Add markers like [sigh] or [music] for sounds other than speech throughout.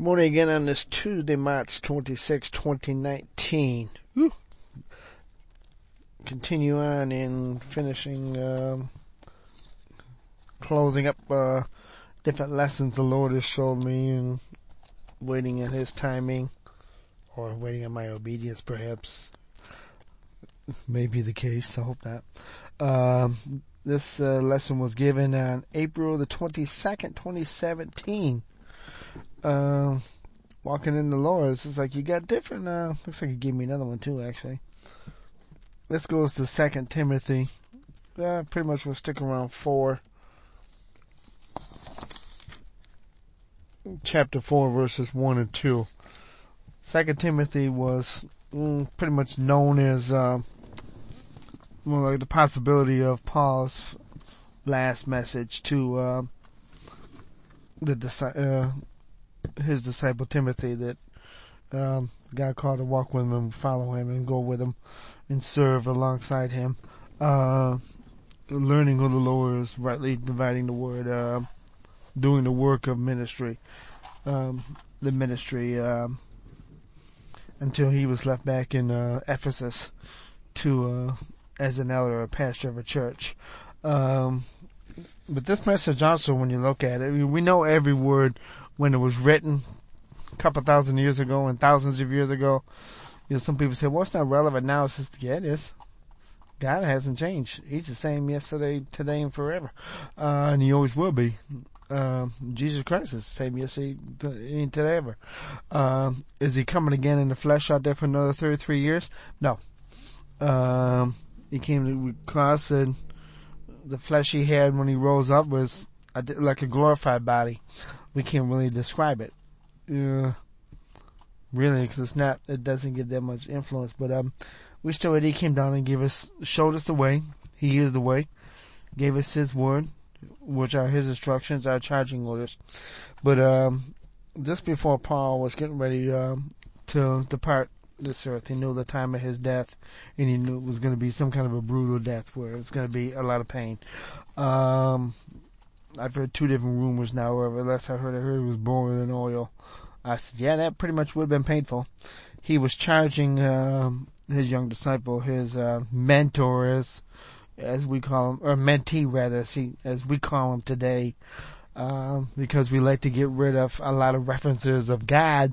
Morning again on this Tuesday, March 26, 2019. Woo. Continue on in finishing, um, closing up uh, different lessons the Lord has showed me and waiting in His timing or waiting on my obedience, perhaps. May be the case. I hope not. Um, this uh, lesson was given on April the 22nd, 2017 uh, walking in the Lord. It's like you got different. Uh, looks like you gave me another one too, actually. This goes to Second Timothy. Uh, pretty much we'll stick around four. Chapter four, verses one and two. Second Timothy was mm, pretty much known as uh, like the possibility of Paul's last message to uh, the uh, his disciple Timothy that um, God called to walk with him follow him and go with him and serve alongside him. Uh, learning who the Lord is, rightly dividing the word, uh, doing the work of ministry, um, the ministry, um, until he was left back in uh, Ephesus to uh, as an elder a pastor of a church. Um, but this message also, when you look at it, we know every word when it was written a couple thousand years ago and thousands of years ago. You know, some people say, well, it's not relevant now. It's just, yeah, it is. God hasn't changed. He's the same yesterday, today, and forever. Uh, and he always will be. Uh, Jesus Christ is the same yesterday, and today, ever. Uh, is he coming again in the flesh out there for another 33 years? No. Um, he came to cross and the flesh he had when he rose up was a, like a glorified body we can't really describe it. Uh, really, because it's not, it doesn't give that much influence. But um, we still he came down and gave us, showed us the way. He is the way. Gave us His word, which are His instructions, our charging orders. But um, just before Paul was getting ready um, to depart this earth, he knew the time of his death, and he knew it was going to be some kind of a brutal death, where it's going to be a lot of pain. Um, I've heard two different rumors now. Where last I heard, I heard it was boiling in oil. I said, yeah, that pretty much would have been painful. He was charging uh, his young disciple, his uh, mentor, as as we call him, or mentee rather, see, as we call him today, uh, because we like to get rid of a lot of references of God.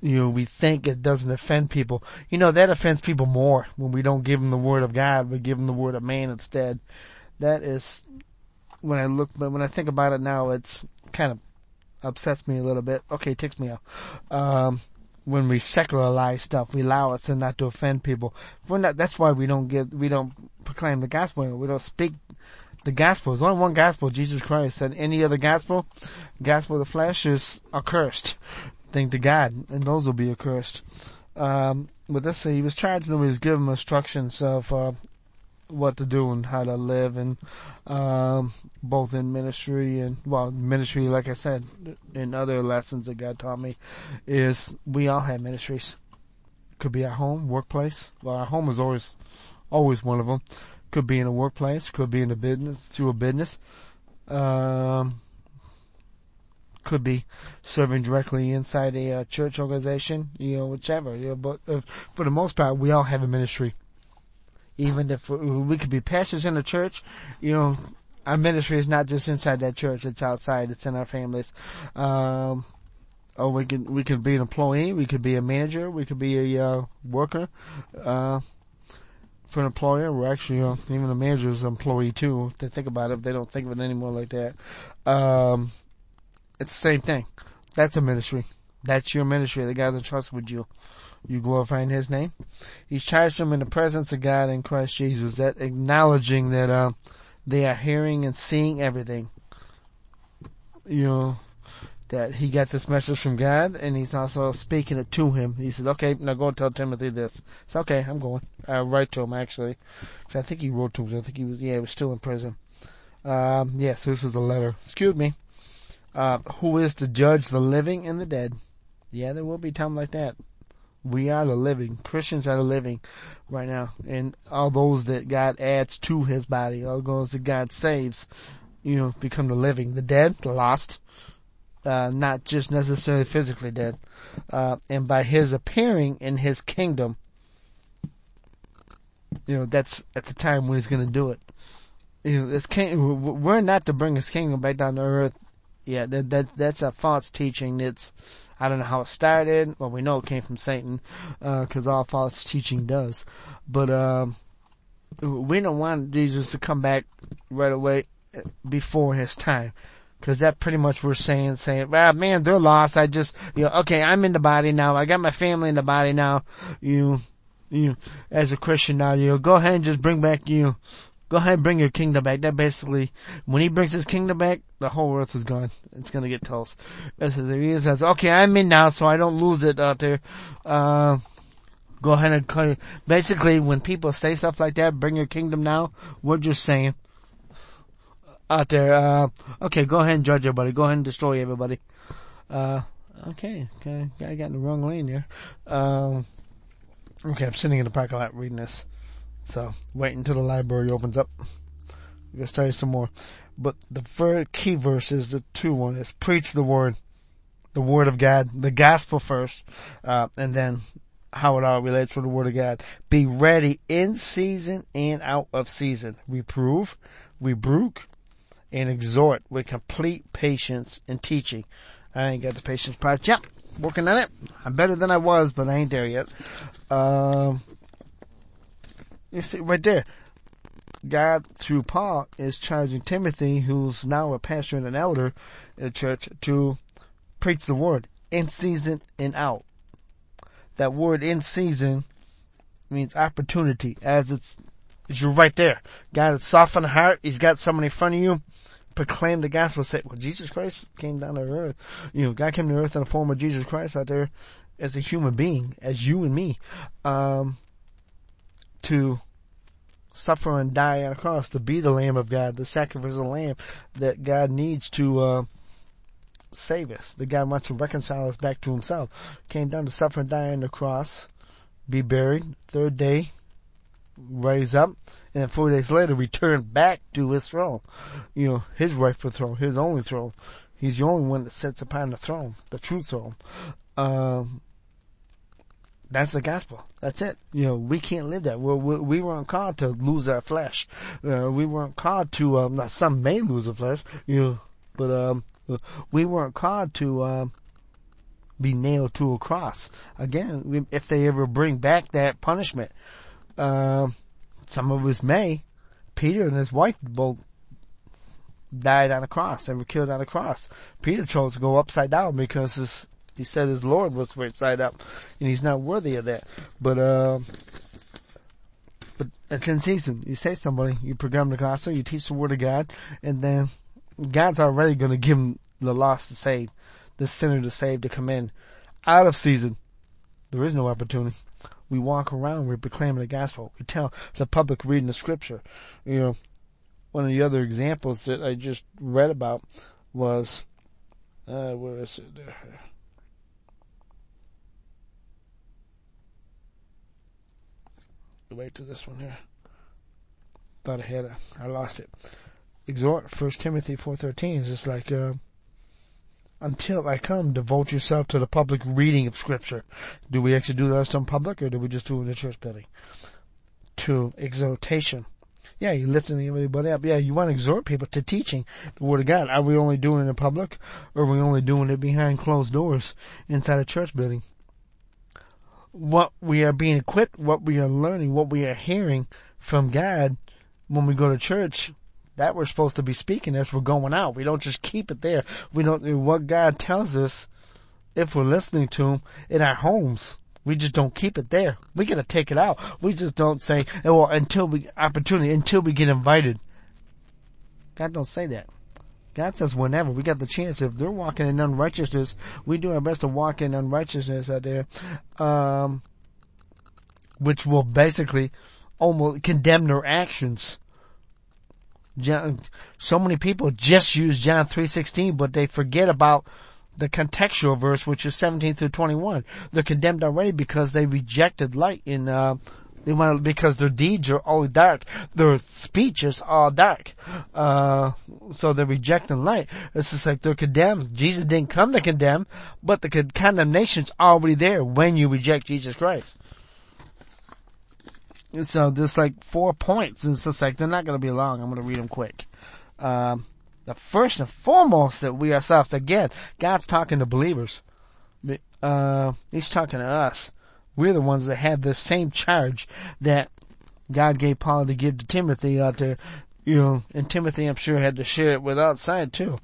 You know, we think it doesn't offend people. You know, that offends people more when we don't give them the word of God, but give them the word of man instead. That is when I look, but when I think about it now, it's kind of upsets me a little bit. Okay, it ticks me off. Um, when we secularize stuff, we allow it to not to offend people. Not, that's why we don't get, we don't proclaim the gospel. We don't speak the gospel. There's only one gospel, Jesus Christ. And any other gospel, gospel of the flesh is accursed. Thank to God, and those will be accursed. Um, but this, he was charging them, he was giving them instructions of, uh, what to do and how to live and um both in ministry and well ministry like I said in other lessons that God taught me is we all have ministries could be at home workplace well our home is always always one of them could be in a workplace could be in a business through a business um could be serving directly inside a uh, church organization, you know, whichever. You know, but uh, for the most part, we all have a ministry even if we could be pastors in a church, you know, our ministry is not just inside that church; it's outside. It's in our families. Um, or we can we could be an employee, we could be a manager, we could be a uh, worker. Uh, for an employer, we're actually uh, even a manager is an employee too. If they think about it, if they don't think of it anymore like that. Um, it's the same thing. That's a ministry. That's your ministry. The God's entrusted with you you glorifying His name. He's charged them in the presence of God in Christ Jesus, that acknowledging that uh, they are hearing and seeing everything. You know, that he got this message from God, and he's also speaking it to him. He said, "Okay, now go tell Timothy this." It's okay. I'm going. I write to him actually, because I think he wrote to him. I think he was yeah, he was still in prison. Um, yes, yeah, so this was a letter. Excuse me. Uh, who is to judge the living and the dead? Yeah, there will be time like that. We are the living. Christians are the living right now. And all those that God adds to his body, all those that God saves, you know, become the living. The dead, the lost, uh, not just necessarily physically dead. Uh, and by his appearing in his kingdom, you know, that's at the time when he's going to do it. You know, this king, we're not to bring his kingdom back down to earth. Yeah, that, that that's a false teaching. It's I don't know how it started. Well, we know it came from Satan, because uh, all false teaching does. But um, we don't want Jesus to come back right away before his time. Cause that pretty much we're saying, saying, well, man, they're lost. I just, you know, okay, I'm in the body now. I got my family in the body now. You, you, as a Christian now, you go ahead and just bring back you, go ahead and bring your kingdom back. That basically, when he brings his kingdom back, the whole earth is gone. It's gonna get toast. As he says, okay, I'm in now, so I don't lose it out there. Uh, go ahead and call basically when people say stuff like that, bring your kingdom now, we're just saying out there, uh, okay, go ahead and judge everybody, go ahead and destroy everybody. Uh, okay, okay, I got in the wrong lane there. Um, okay, I'm sitting in the parking lot reading this. So, wait until the library opens up. I'm gonna study some more. But the third key verse is the two one is preach the word, the word of God, the gospel first, uh, and then how it all relates with the Word of God. Be ready in season and out of season. Reprove, rebuke, and exhort with complete patience and teaching. I ain't got the patience part. Yep, working on it. I'm better than I was, but I ain't there yet. Um, you see, right there. God, through Paul, is charging Timothy, who's now a pastor and an elder in the church, to preach the word in season and out that word in season means opportunity as it's, as you're right there. God the heart. He's got someone in front of you. Proclaim the gospel. Say, well, Jesus Christ came down to earth. You know, God came to earth in the form of Jesus Christ out there as a human being, as you and me, um, to suffer and die on a cross, to be the Lamb of God, the sacrificial lamb that God needs to, uh, save us. The God wants to reconcile us back to himself. Came down to suffer and die on the cross, be buried, third day, rise up, and four days later return back to his throne. You know, his rightful throne, his only throne. He's the only one that sits upon the throne, the true throne. Um, that's the gospel. That's it. You know, we can't live that. We're, we we weren't called to lose our flesh. Uh, we weren't called to, um, some may lose their flesh, you know, but, um, we weren't called to um, be nailed to a cross. Again, if they ever bring back that punishment, uh, some of us may. Peter and his wife both died on a cross. They were killed on a cross. Peter chose to go upside down because his, he said his Lord was right side up, and he's not worthy of that. But uh, but it's in season. You say somebody, you program the gospel, you teach the word of God, and then God's already going to give him the lost to save, the sinner to save to come in. Out of season, there is no opportunity. We walk around, we're proclaiming the gospel. We tell the public reading the scripture. You know, one of the other examples that I just read about was, uh, where is it? Go back to this one here. Thought I had it. I lost it exhort First Timothy four thirteen is just like uh, until I come, devote yourself to the public reading of Scripture. Do we actually do that in public, or do we just do it in the church building? To exhortation. Yeah, you're lifting everybody up. Yeah, you want to exhort people to teaching the Word of God. Are we only doing it in public, or are we only doing it behind closed doors inside a church building? What we are being equipped, what we are learning, what we are hearing from God when we go to church that we're supposed to be speaking as we're going out. We don't just keep it there. We don't, do what God tells us, if we're listening to Him in our homes, we just don't keep it there. We gotta take it out. We just don't say, well, until we, opportunity, until we get invited. God don't say that. God says whenever we got the chance, if they're walking in unrighteousness, we do our best to walk in unrighteousness out there, um, which will basically almost condemn their actions. John, so many people just use John 3:16, but they forget about the contextual verse, which is 17 through 21. They're condemned already because they rejected light in uh, They want to, because their deeds are all dark. Their speech is all dark. Uh, so they're rejecting light. It's just like they're condemned. Jesus didn't come to condemn, but the condemnation's already there when you reject Jesus Christ. So there's like four points. And it's just like they're not going to be long. I'm going to read them quick. Um, the first and foremost that we ourselves, again, God's talking to believers. Uh, he's talking to us. We're the ones that have the same charge that God gave Paul to give to Timothy out there. You know, and Timothy, I'm sure, had to share it with outside too.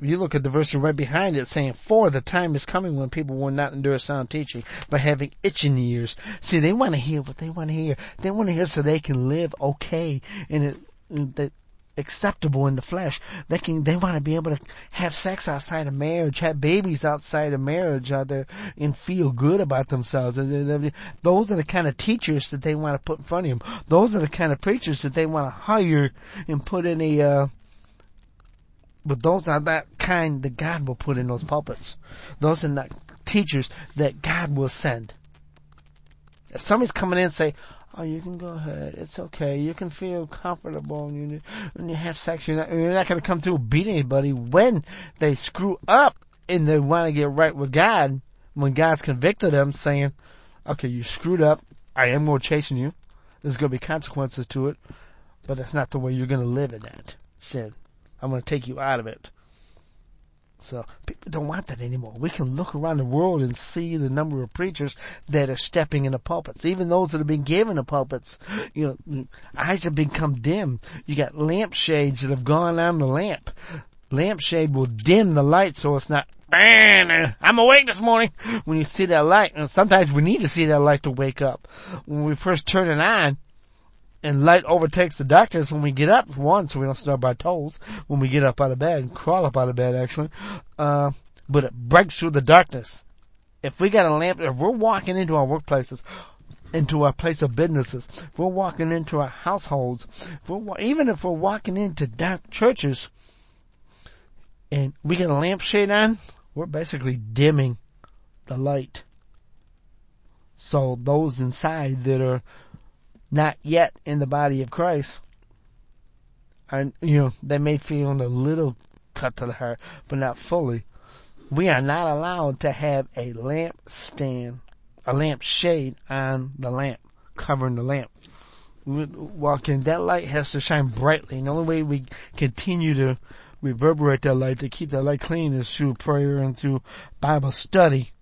You look at the verse right behind it saying, For the time is coming when people will not endure sound teaching, but having itching ears. See, they want to hear what they want to hear. They want to hear so they can live okay and it, acceptable in the flesh. They can, they want to be able to have sex outside of marriage, have babies outside of marriage out there and feel good about themselves. Those are the kind of teachers that they want to put in front of them. Those are the kind of preachers that they want to hire and put in a, uh, but those are that kind that God will put in those pulpits. Those are not teachers that God will send. If somebody's coming in and say, oh, you can go ahead. It's okay. You can feel comfortable when you, when you have sex. You're not, you're not going to come through and beat anybody when they screw up and they want to get right with God. When God's convicted them saying, okay, you screwed up. I am going to chasten you. There's going to be consequences to it, but that's not the way you're going to live in that sin. I'm going to take you out of it. So people don't want that anymore. We can look around the world and see the number of preachers that are stepping in the pulpits. Even those that have been given the pulpits, you know, eyes have become dim. You got lampshades that have gone on the lamp. Lampshade will dim the light so it's not I'm awake this morning. When you see that light, and sometimes we need to see that light to wake up. When we first turn it on, and light overtakes the darkness when we get up. One, so we don't start our toes when we get up out of bed, and crawl up out of bed actually. Uh, but it breaks through the darkness. If we got a lamp, if we're walking into our workplaces, into our place of businesses, if we're walking into our households, if we're, even if we're walking into dark churches, and we get a lampshade on, we're basically dimming the light. So those inside that are not yet in the body of Christ, and you know, they may feel a little cut to the heart, but not fully. We are not allowed to have a lamp stand, a lamp shade on the lamp, covering the lamp. Walking, that light has to shine brightly. And the only way we continue to reverberate that light, to keep that light clean, is through prayer and through Bible study.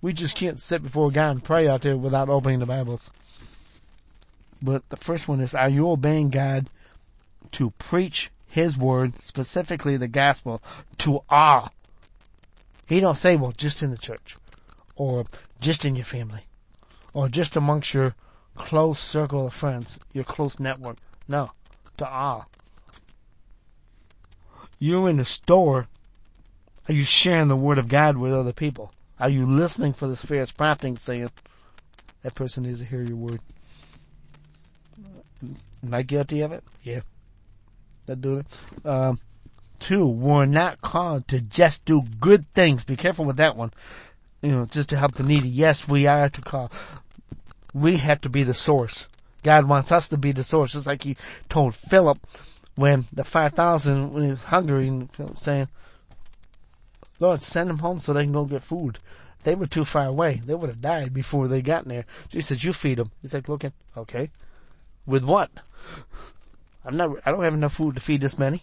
We just can't sit before God and pray out there without opening the Bibles. But the first one is, are you obeying God to preach His word, specifically the gospel, to all? He don't say, well, just in the church, or just in your family, or just amongst your close circle of friends, your close network. No, to all. You're in the store. Are you sharing the word of God with other people? Are you listening for the Spirit's prompting, saying, that person needs to hear your word? Am I guilty of it? Yeah. That do it. Um, two, we're not called to just do good things. Be careful with that one. You know, just to help the needy. Yes, we are to call. We have to be the source. God wants us to be the source, just like He told Philip when the five thousand when he was hungry and Philip saying, "Lord, send them home so they can go get food." They were too far away. They would have died before they got there. Jesus said, "You feed them." He's like, "Looking, okay." With what? I'm not. I don't have enough food to feed this many.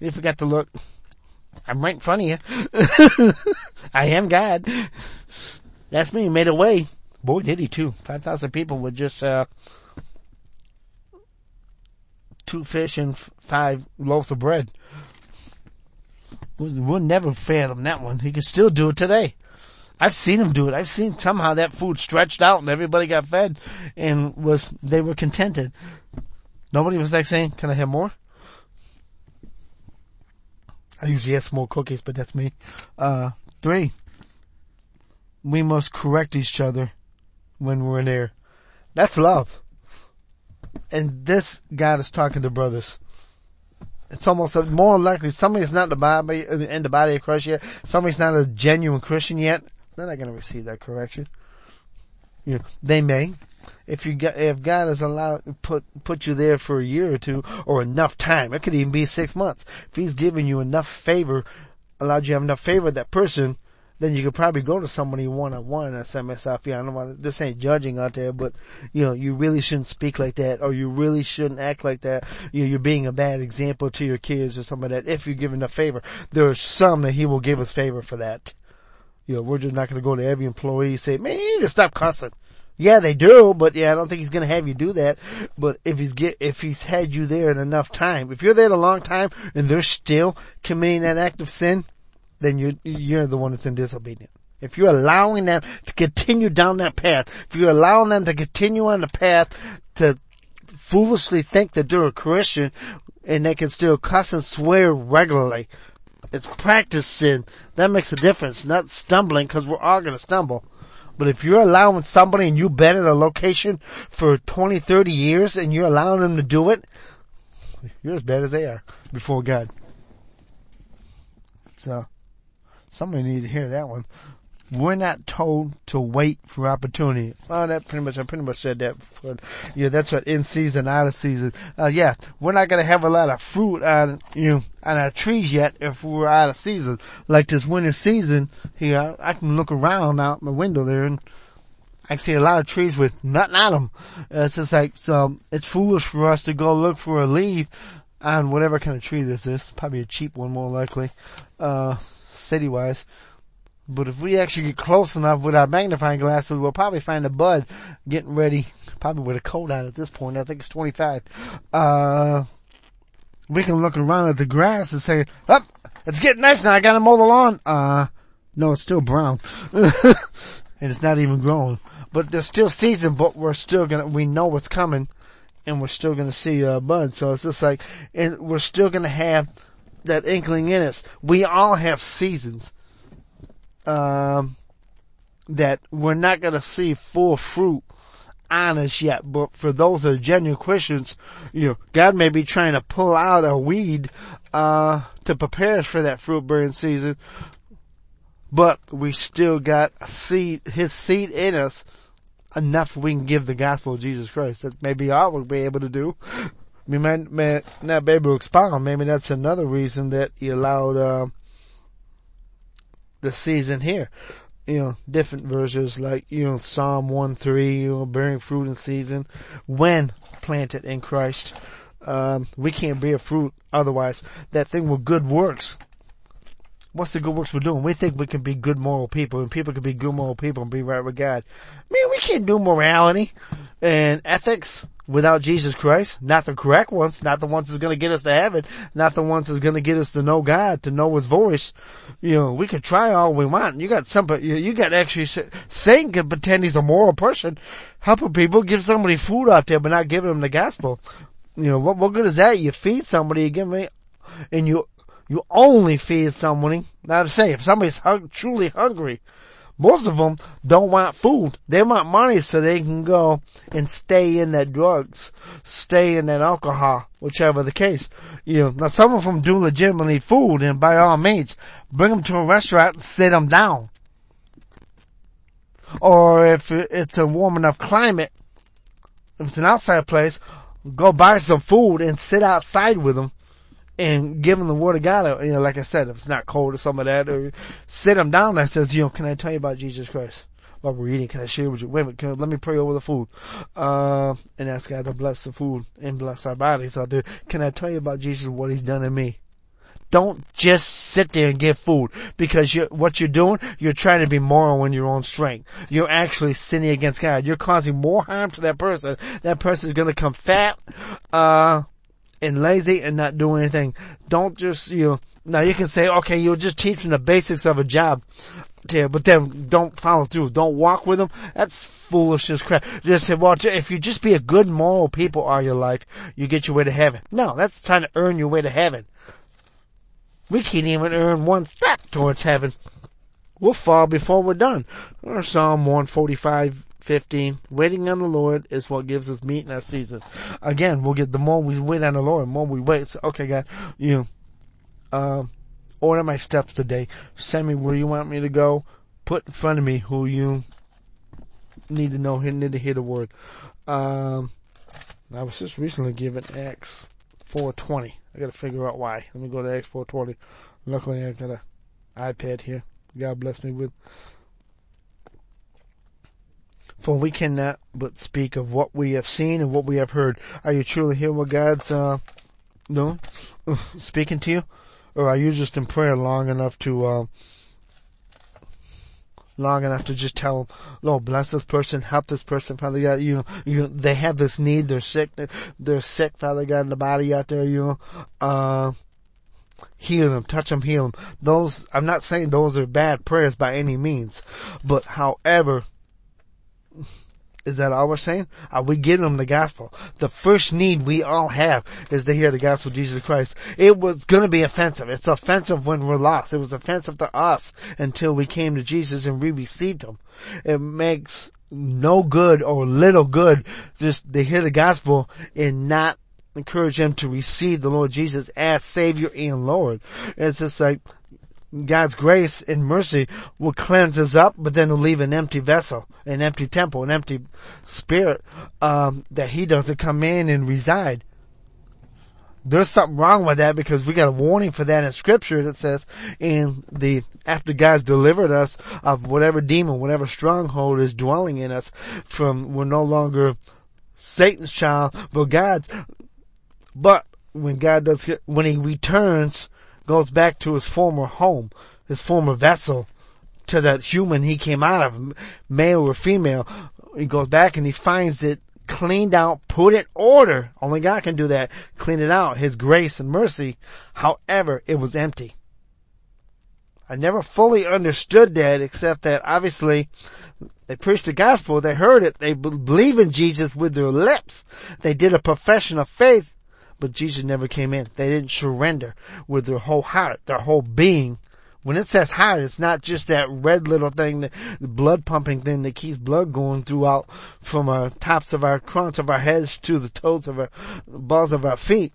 You forgot to look. I'm right in front of you. [laughs] I am God. That's me. Made a way. Boy, did he too. Five thousand people with just uh, two fish and five loaves of bread. We'll never fail him that one. He can still do it today. I've seen him do it. I've seen somehow that food stretched out and everybody got fed and was they were contented. Nobody was like saying, "Can I have more?" I usually ask more cookies, but that's me. Uh, three. We must correct each other when we're in there. That's love. And this God is talking to brothers. It's almost more likely somebody's not the body in the body of Christ yet. Somebody's not a genuine Christian yet they're not going to receive that correction. You know, they may, if you got if God has allowed put put you there for a year or two or enough time, it could even be six months. If He's given you enough favor, allowed you to have enough favor with that person, then you could probably go to somebody one on one and say myself, yeah, I don't want this ain't judging out there, but you know, you really shouldn't speak like that or you really shouldn't act like that. You know, you're being a bad example to your kids or something like that. If you give enough favor, there are some that he will give us favor for that. You know, we're just not going to go to every employee and say, man, you need to stop cussing. Yeah, they do, but yeah, I don't think he's gonna have you do that. But if he's get, if he's had you there in enough time, if you're there a long time and they're still committing that act of sin, then you're, you're the one that's in disobedience. If you're allowing them to continue down that path, if you're allowing them to continue on the path to foolishly think that they're a Christian and they can still cuss and swear regularly, it's practice sin. That makes a difference, not stumbling, because we're all gonna stumble. But if you're allowing somebody and you've been at a location for 20, 30 years and you're allowing them to do it, you're as bad as they are before God. So, somebody need to hear that one. We're not told to wait for opportunity. Oh, that pretty much, I pretty much said that. Before. Yeah, that's what in season, out of season. Uh, yeah, we're not gonna have a lot of fruit on, you know, on our trees yet if we're out of season. Like this winter season here, I can look around out my window there and I see a lot of trees with nothing on them. It's just like, so it's foolish for us to go look for a leaf on whatever kind of tree this is. Probably a cheap one more likely, uh, city wise. But if we actually get close enough with our magnifying glasses, we'll probably find a bud getting ready, probably with a coat on at this point. I think it's 25. Uh, we can look around at the grass and say, oh, it's getting nice now. I gotta mow the lawn. Uh, no, it's still brown. [laughs] and it's not even growing. But there's still season, but we're still gonna, we know what's coming and we're still gonna see a bud. So it's just like, and we're still gonna have that inkling in us. We all have seasons um, that we're not going to see full fruit on us yet. But for those that are genuine Christians, you know, God may be trying to pull out a weed uh, to prepare us for that fruit bearing season. But we still got a seed, His seed in us enough we can give the gospel of Jesus Christ. That maybe all we'll be able to do. We might, may not be able to expound. Maybe that's another reason that He allowed. Uh, the season here. You know, different verses like, you know, Psalm 1 3, you know, bearing fruit in season when planted in Christ. Um, we can't bear fruit otherwise. That thing with good works. What's the good works we're doing? We think we can be good moral people and people can be good moral people and be right with God. Man, we can't do morality and ethics without Jesus Christ. Not the correct ones, not the ones that's going to get us to heaven, not the ones that's going to get us to know God, to know His voice. You know, we could try all we want. You got some, you got actually, Satan can pretend he's a moral person, helping people, give somebody food out there, but not giving them the gospel. You know, what, what good is that? You feed somebody, you give me, and you, you only feed somebody. Now to say, if somebody's hung, truly hungry, most of them don't want food. They want money so they can go and stay in that drugs, stay in that alcohol, whichever the case. You know, now some of them do legitimately food and by all means, bring them to a restaurant and sit them down. Or if it's a warm enough climate, if it's an outside place, go buy some food and sit outside with them and give them the word of God. You know, like I said, if it's not cold or some of that, or sit them down and says, you know, can I tell you about Jesus Christ? While we're eating, can I share with you? Wait a minute, can, let me pray over the food. Uh, and ask God to bless the food and bless our bodies out there. Can I tell you about Jesus, what he's done in me? Don't just sit there and get food because you're, what you're doing, you're trying to be moral in your own strength. You're actually sinning against God. You're causing more harm to that person. That person is going to come fat, uh, and lazy and not do anything. Don't just, you know, now you can say, okay, you'll just teach them the basics of a job, yeah, but then don't follow through. Don't walk with them. That's foolish as crap. Just say, well, if you just be a good moral people all your life, you get your way to heaven. No, that's trying to earn your way to heaven. We can't even earn one step towards heaven. We'll fall before we're done. Psalm 145 15. Waiting on the Lord is what gives us meat in our season. Again, we'll get the more we wait on the Lord, the more we wait. So, okay, God, you, um, order my steps today. Send me where you want me to go. Put in front of me who you need to know, who need to hear the word. Um, I was just recently given Acts 420. I gotta figure out why. Let me go to Acts 420. Luckily, I got a iPad here. God bless me with. For we cannot but speak of what we have seen and what we have heard. Are you truly hearing what God's uh, doing, [laughs] speaking to you, or are you just in prayer long enough to? Uh, long enough to just tell Lord, bless this person, help this person, Father God. You know, you they have this need, they're sick, they're sick, Father God, in the body out there. You know, uh, heal them, touch them, heal them. Those, I'm not saying those are bad prayers by any means, but however, is that all we're saying? Are we giving them the gospel? The first need we all have is to hear the gospel of Jesus Christ. It was gonna be offensive. It's offensive when we're lost. It was offensive to us until we came to Jesus and we received Him. It makes no good or little good just to hear the gospel and not encourage them to receive the Lord Jesus as Savior and Lord. It's just like God's grace and mercy will cleanse us up, but then will leave an empty vessel, an empty temple, an empty spirit um, that He doesn't come in and reside. There's something wrong with that because we got a warning for that in Scripture that says, in the after God's delivered us of whatever demon, whatever stronghold is dwelling in us, from we're no longer Satan's child, but God. But when God does, when He returns goes back to his former home, his former vessel, to that human he came out of, male or female. He goes back and he finds it cleaned out, put in order. Only God can do that. Clean it out. His grace and mercy. However, it was empty. I never fully understood that except that obviously they preached the gospel, they heard it, they believe in Jesus with their lips. They did a profession of faith, but Jesus never came in. They didn't surrender with their whole heart, their whole being. When it says heart, it's not just that red little thing, the blood pumping thing that keeps blood going throughout from our tops of our crowns of our heads to the toes of our balls of our feet.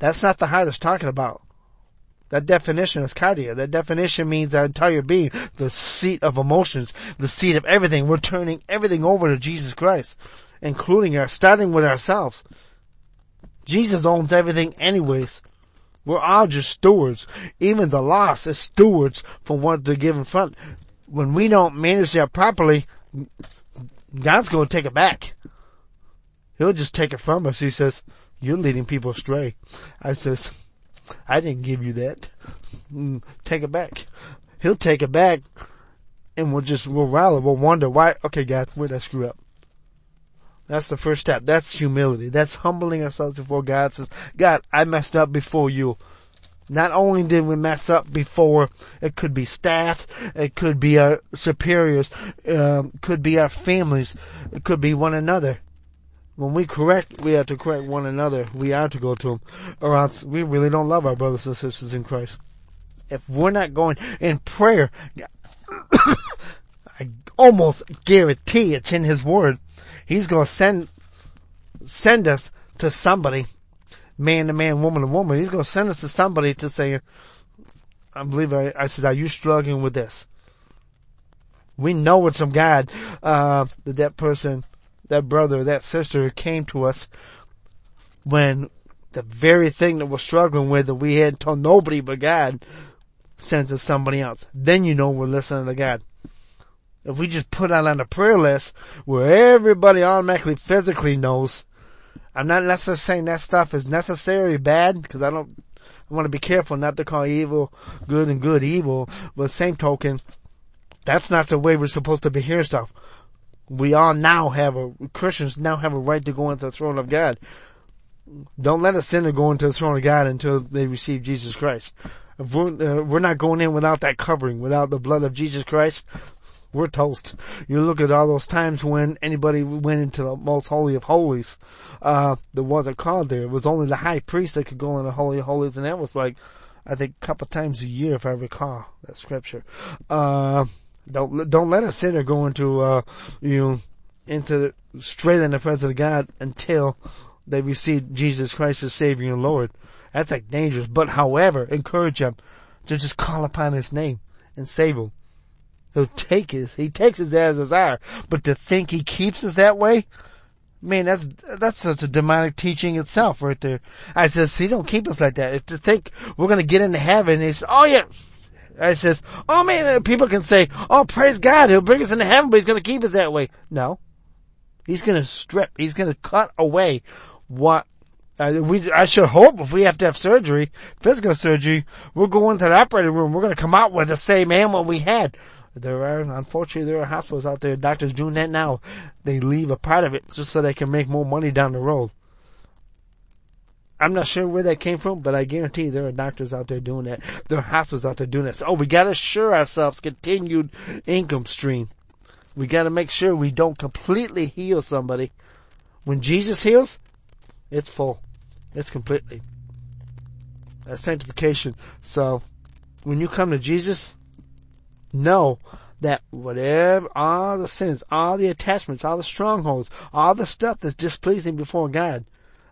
That's not the heart it's talking about. That definition is cardia. That definition means our entire being, the seat of emotions, the seat of everything. We're turning everything over to Jesus Christ, including our, starting with ourselves. Jesus owns everything anyways. We're all just stewards. Even the lost is stewards for what they're given front. When we don't manage that properly, God's going to take it back. He'll just take it from us. He says, you're leading people astray. I says, I didn't give you that. Mm, take it back. He'll take it back and we'll just, we'll rally. We'll wonder why, okay God, where'd I screw up? That's the first step. That's humility. That's humbling ourselves before God says, God, I messed up before you. Not only did we mess up before, it could be staff, it could be our superiors, um, could be our families, it could be one another. When we correct, we have to correct one another. We are to go to them, or else we really don't love our brothers and sisters in Christ. If we're not going in prayer, [coughs] I almost guarantee it's in His Word He's going to send, send us to somebody, man to man, woman to woman. He's going to send us to somebody to say, I believe I, I said, are you struggling with this? We know it's from God, uh, that that person, that brother, that sister came to us when the very thing that we're struggling with that we hadn't told nobody but God sends us somebody else. Then you know we're listening to God. If we just put that on a prayer list where everybody automatically physically knows, I'm not necessarily saying that stuff is necessarily bad because I don't, I want to be careful not to call evil good and good evil, but same token, that's not the way we're supposed to be hearing stuff. We all now have a, Christians now have a right to go into the throne of God. Don't let a sinner go into the throne of God until they receive Jesus Christ. If we're, uh, we're not going in without that covering, without the blood of Jesus Christ, we're toast. You look at all those times when anybody went into the most holy of holies, uh, there wasn't called there. It was only the high priest that could go in the holy of holies, and that was like, I think, a couple times a year, if I recall that scripture. Uh, don't don't let a sinner go into uh, you into straight in the presence of God until they receive Jesus Christ as Savior and Lord. That's like dangerous. But however, encourage them to just call upon His name and save them. He'll take us. He takes us as us are. But to think he keeps us that way, man, that's that's such a demonic teaching itself, right there. I says he don't keep us like that. If to think we're gonna get into heaven, he says, oh yeah. I says, oh man, people can say, oh praise God, he'll bring us into heaven, but he's gonna keep us that way. No, he's gonna strip. He's gonna cut away what uh, we, I should hope if we have to have surgery, physical surgery, we're going to the operating room. We're going to come out with the same animal we had. There are, unfortunately, there are hospitals out there, doctors doing that now. They leave a part of it just so they can make more money down the road. I'm not sure where that came from, but I guarantee there are doctors out there doing that. There are hospitals out there doing that. So, oh, we gotta assure ourselves continued income stream. We gotta make sure we don't completely heal somebody. When Jesus heals, it's full. It's completely. That's sanctification. So, when you come to Jesus, know that whatever, all the sins, all the attachments, all the strongholds, all the stuff that's displeasing before God,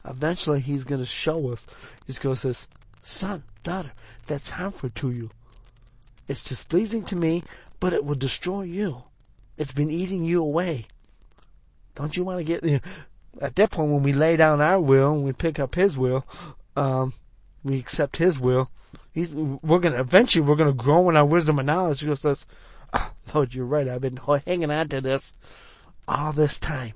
eventually He's going to show us. He's going to say, son, daughter, that's harmful to you. It's displeasing to me, but it will destroy you. It's been eating you away. Don't you want to get, you at that point when we lay down our will and we pick up His will, um, we accept His will. He's, we're gonna eventually we're gonna grow in our wisdom and knowledge. He goes, says, oh, "Lord, you're right. I've been hanging on to this all this time,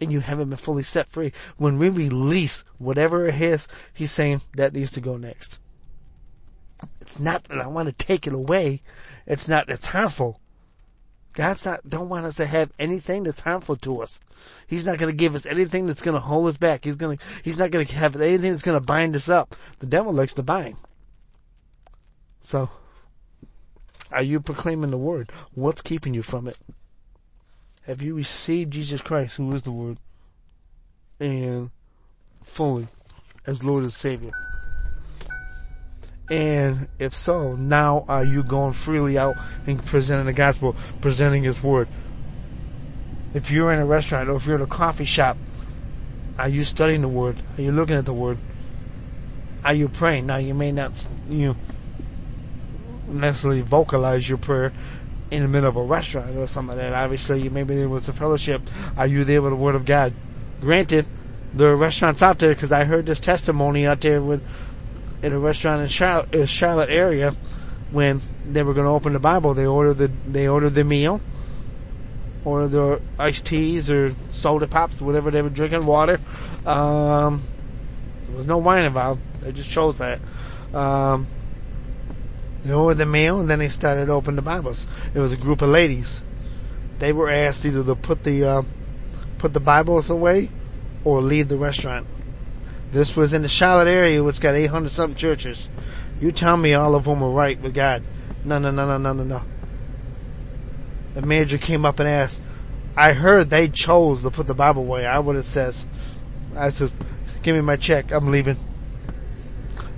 and you haven't been fully set free." When we release whatever it is, He's saying that needs to go next. It's not that I want to take it away. It's not. It's harmful. God's not don't want us to have anything that's harmful to us. He's not going to give us anything that's going to hold us back. He's going to He's not going to have anything that's going to bind us up. The devil likes to bind. So, are you proclaiming the word? What's keeping you from it? Have you received Jesus Christ, who is the Word, and fully as Lord and Savior? And if so, now are you going freely out and presenting the gospel, presenting His word? If you're in a restaurant or if you're in a coffee shop, are you studying the word? Are you looking at the word? Are you praying? Now you may not you necessarily vocalize your prayer in the middle of a restaurant or something like that. Obviously, you may be able to fellowship. Are you there with the Word of God? Granted, there are restaurants out there because I heard this testimony out there with in a restaurant in Charlotte, Charlotte area when they were going to open the Bible. They ordered the they ordered the meal, or the iced teas or soda pops, whatever they were drinking, water. Um, there was no wine involved. They just chose that. Um, they ordered the meal and then they started open the Bibles. It was a group of ladies. They were asked either to put the uh, put the Bibles away or leave the restaurant. This was in the Charlotte area, which got 800 something churches. You tell me all of them were right with God. No, no, no, no, no, no, no. The manager came up and asked, I heard they chose to put the Bible away. I would have says, I said, give me my check. I'm leaving.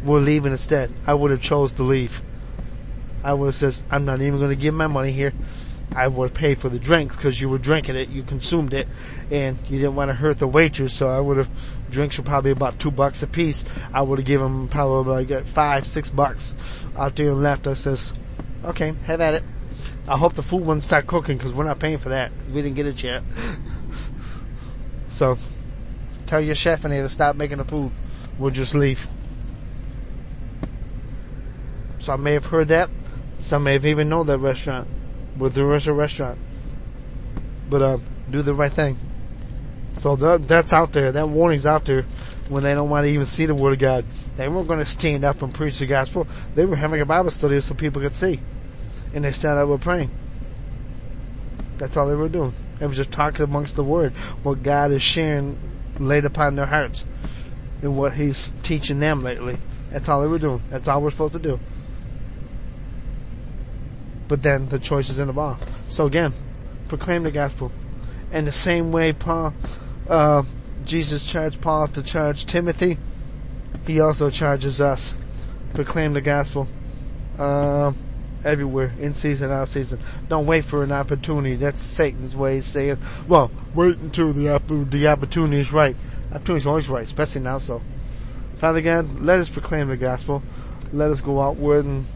We're leaving instead. I would have chose to leave. I would have says, I'm not even going to give my money here. I would pay for the drinks because you were drinking it, you consumed it, and you didn't want to hurt the waitress. So I would have drinks were probably about two bucks a piece. I would have given them probably like five, six bucks out there and left. I says, okay, have at it. I hope the food won't start cooking because we're not paying for that. We didn't get it yet. [laughs] so tell your chef in here to stop making the food. We'll just leave. So I may have heard that. Some may have even known that restaurant with the the restaurant. But uh, do the right thing. So that, that's out there. That warning's out there when they don't want to even see the Word of God. They weren't going to stand up and preach the gospel. They were having a Bible study so people could see. And they stand up and praying. That's all they were doing. It was just talking amongst the Word, what God is sharing laid upon their hearts, and what He's teaching them lately. That's all they were doing. That's all we're supposed to do but then the choice is in the ball. So again, proclaim the gospel. In the same way Paul, uh, Jesus charged Paul to charge Timothy, he also charges us. Proclaim the gospel. Uh, everywhere, in season, out season. Don't wait for an opportunity. That's Satan's way of saying, well, wait until the, opp- the opportunity is right. Opportunity is always right, especially now so. Father God, let us proclaim the gospel. Let us go outward and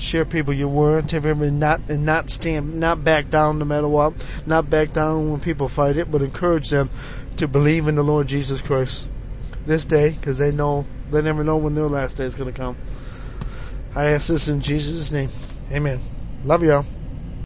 share people your tell people not and not stand, not back down no matter what, not back down when people fight it, but encourage them to believe in the Lord Jesus Christ this day because they know they never know when their last day is going to come. I ask this in Jesus' name. Amen. Love y'all.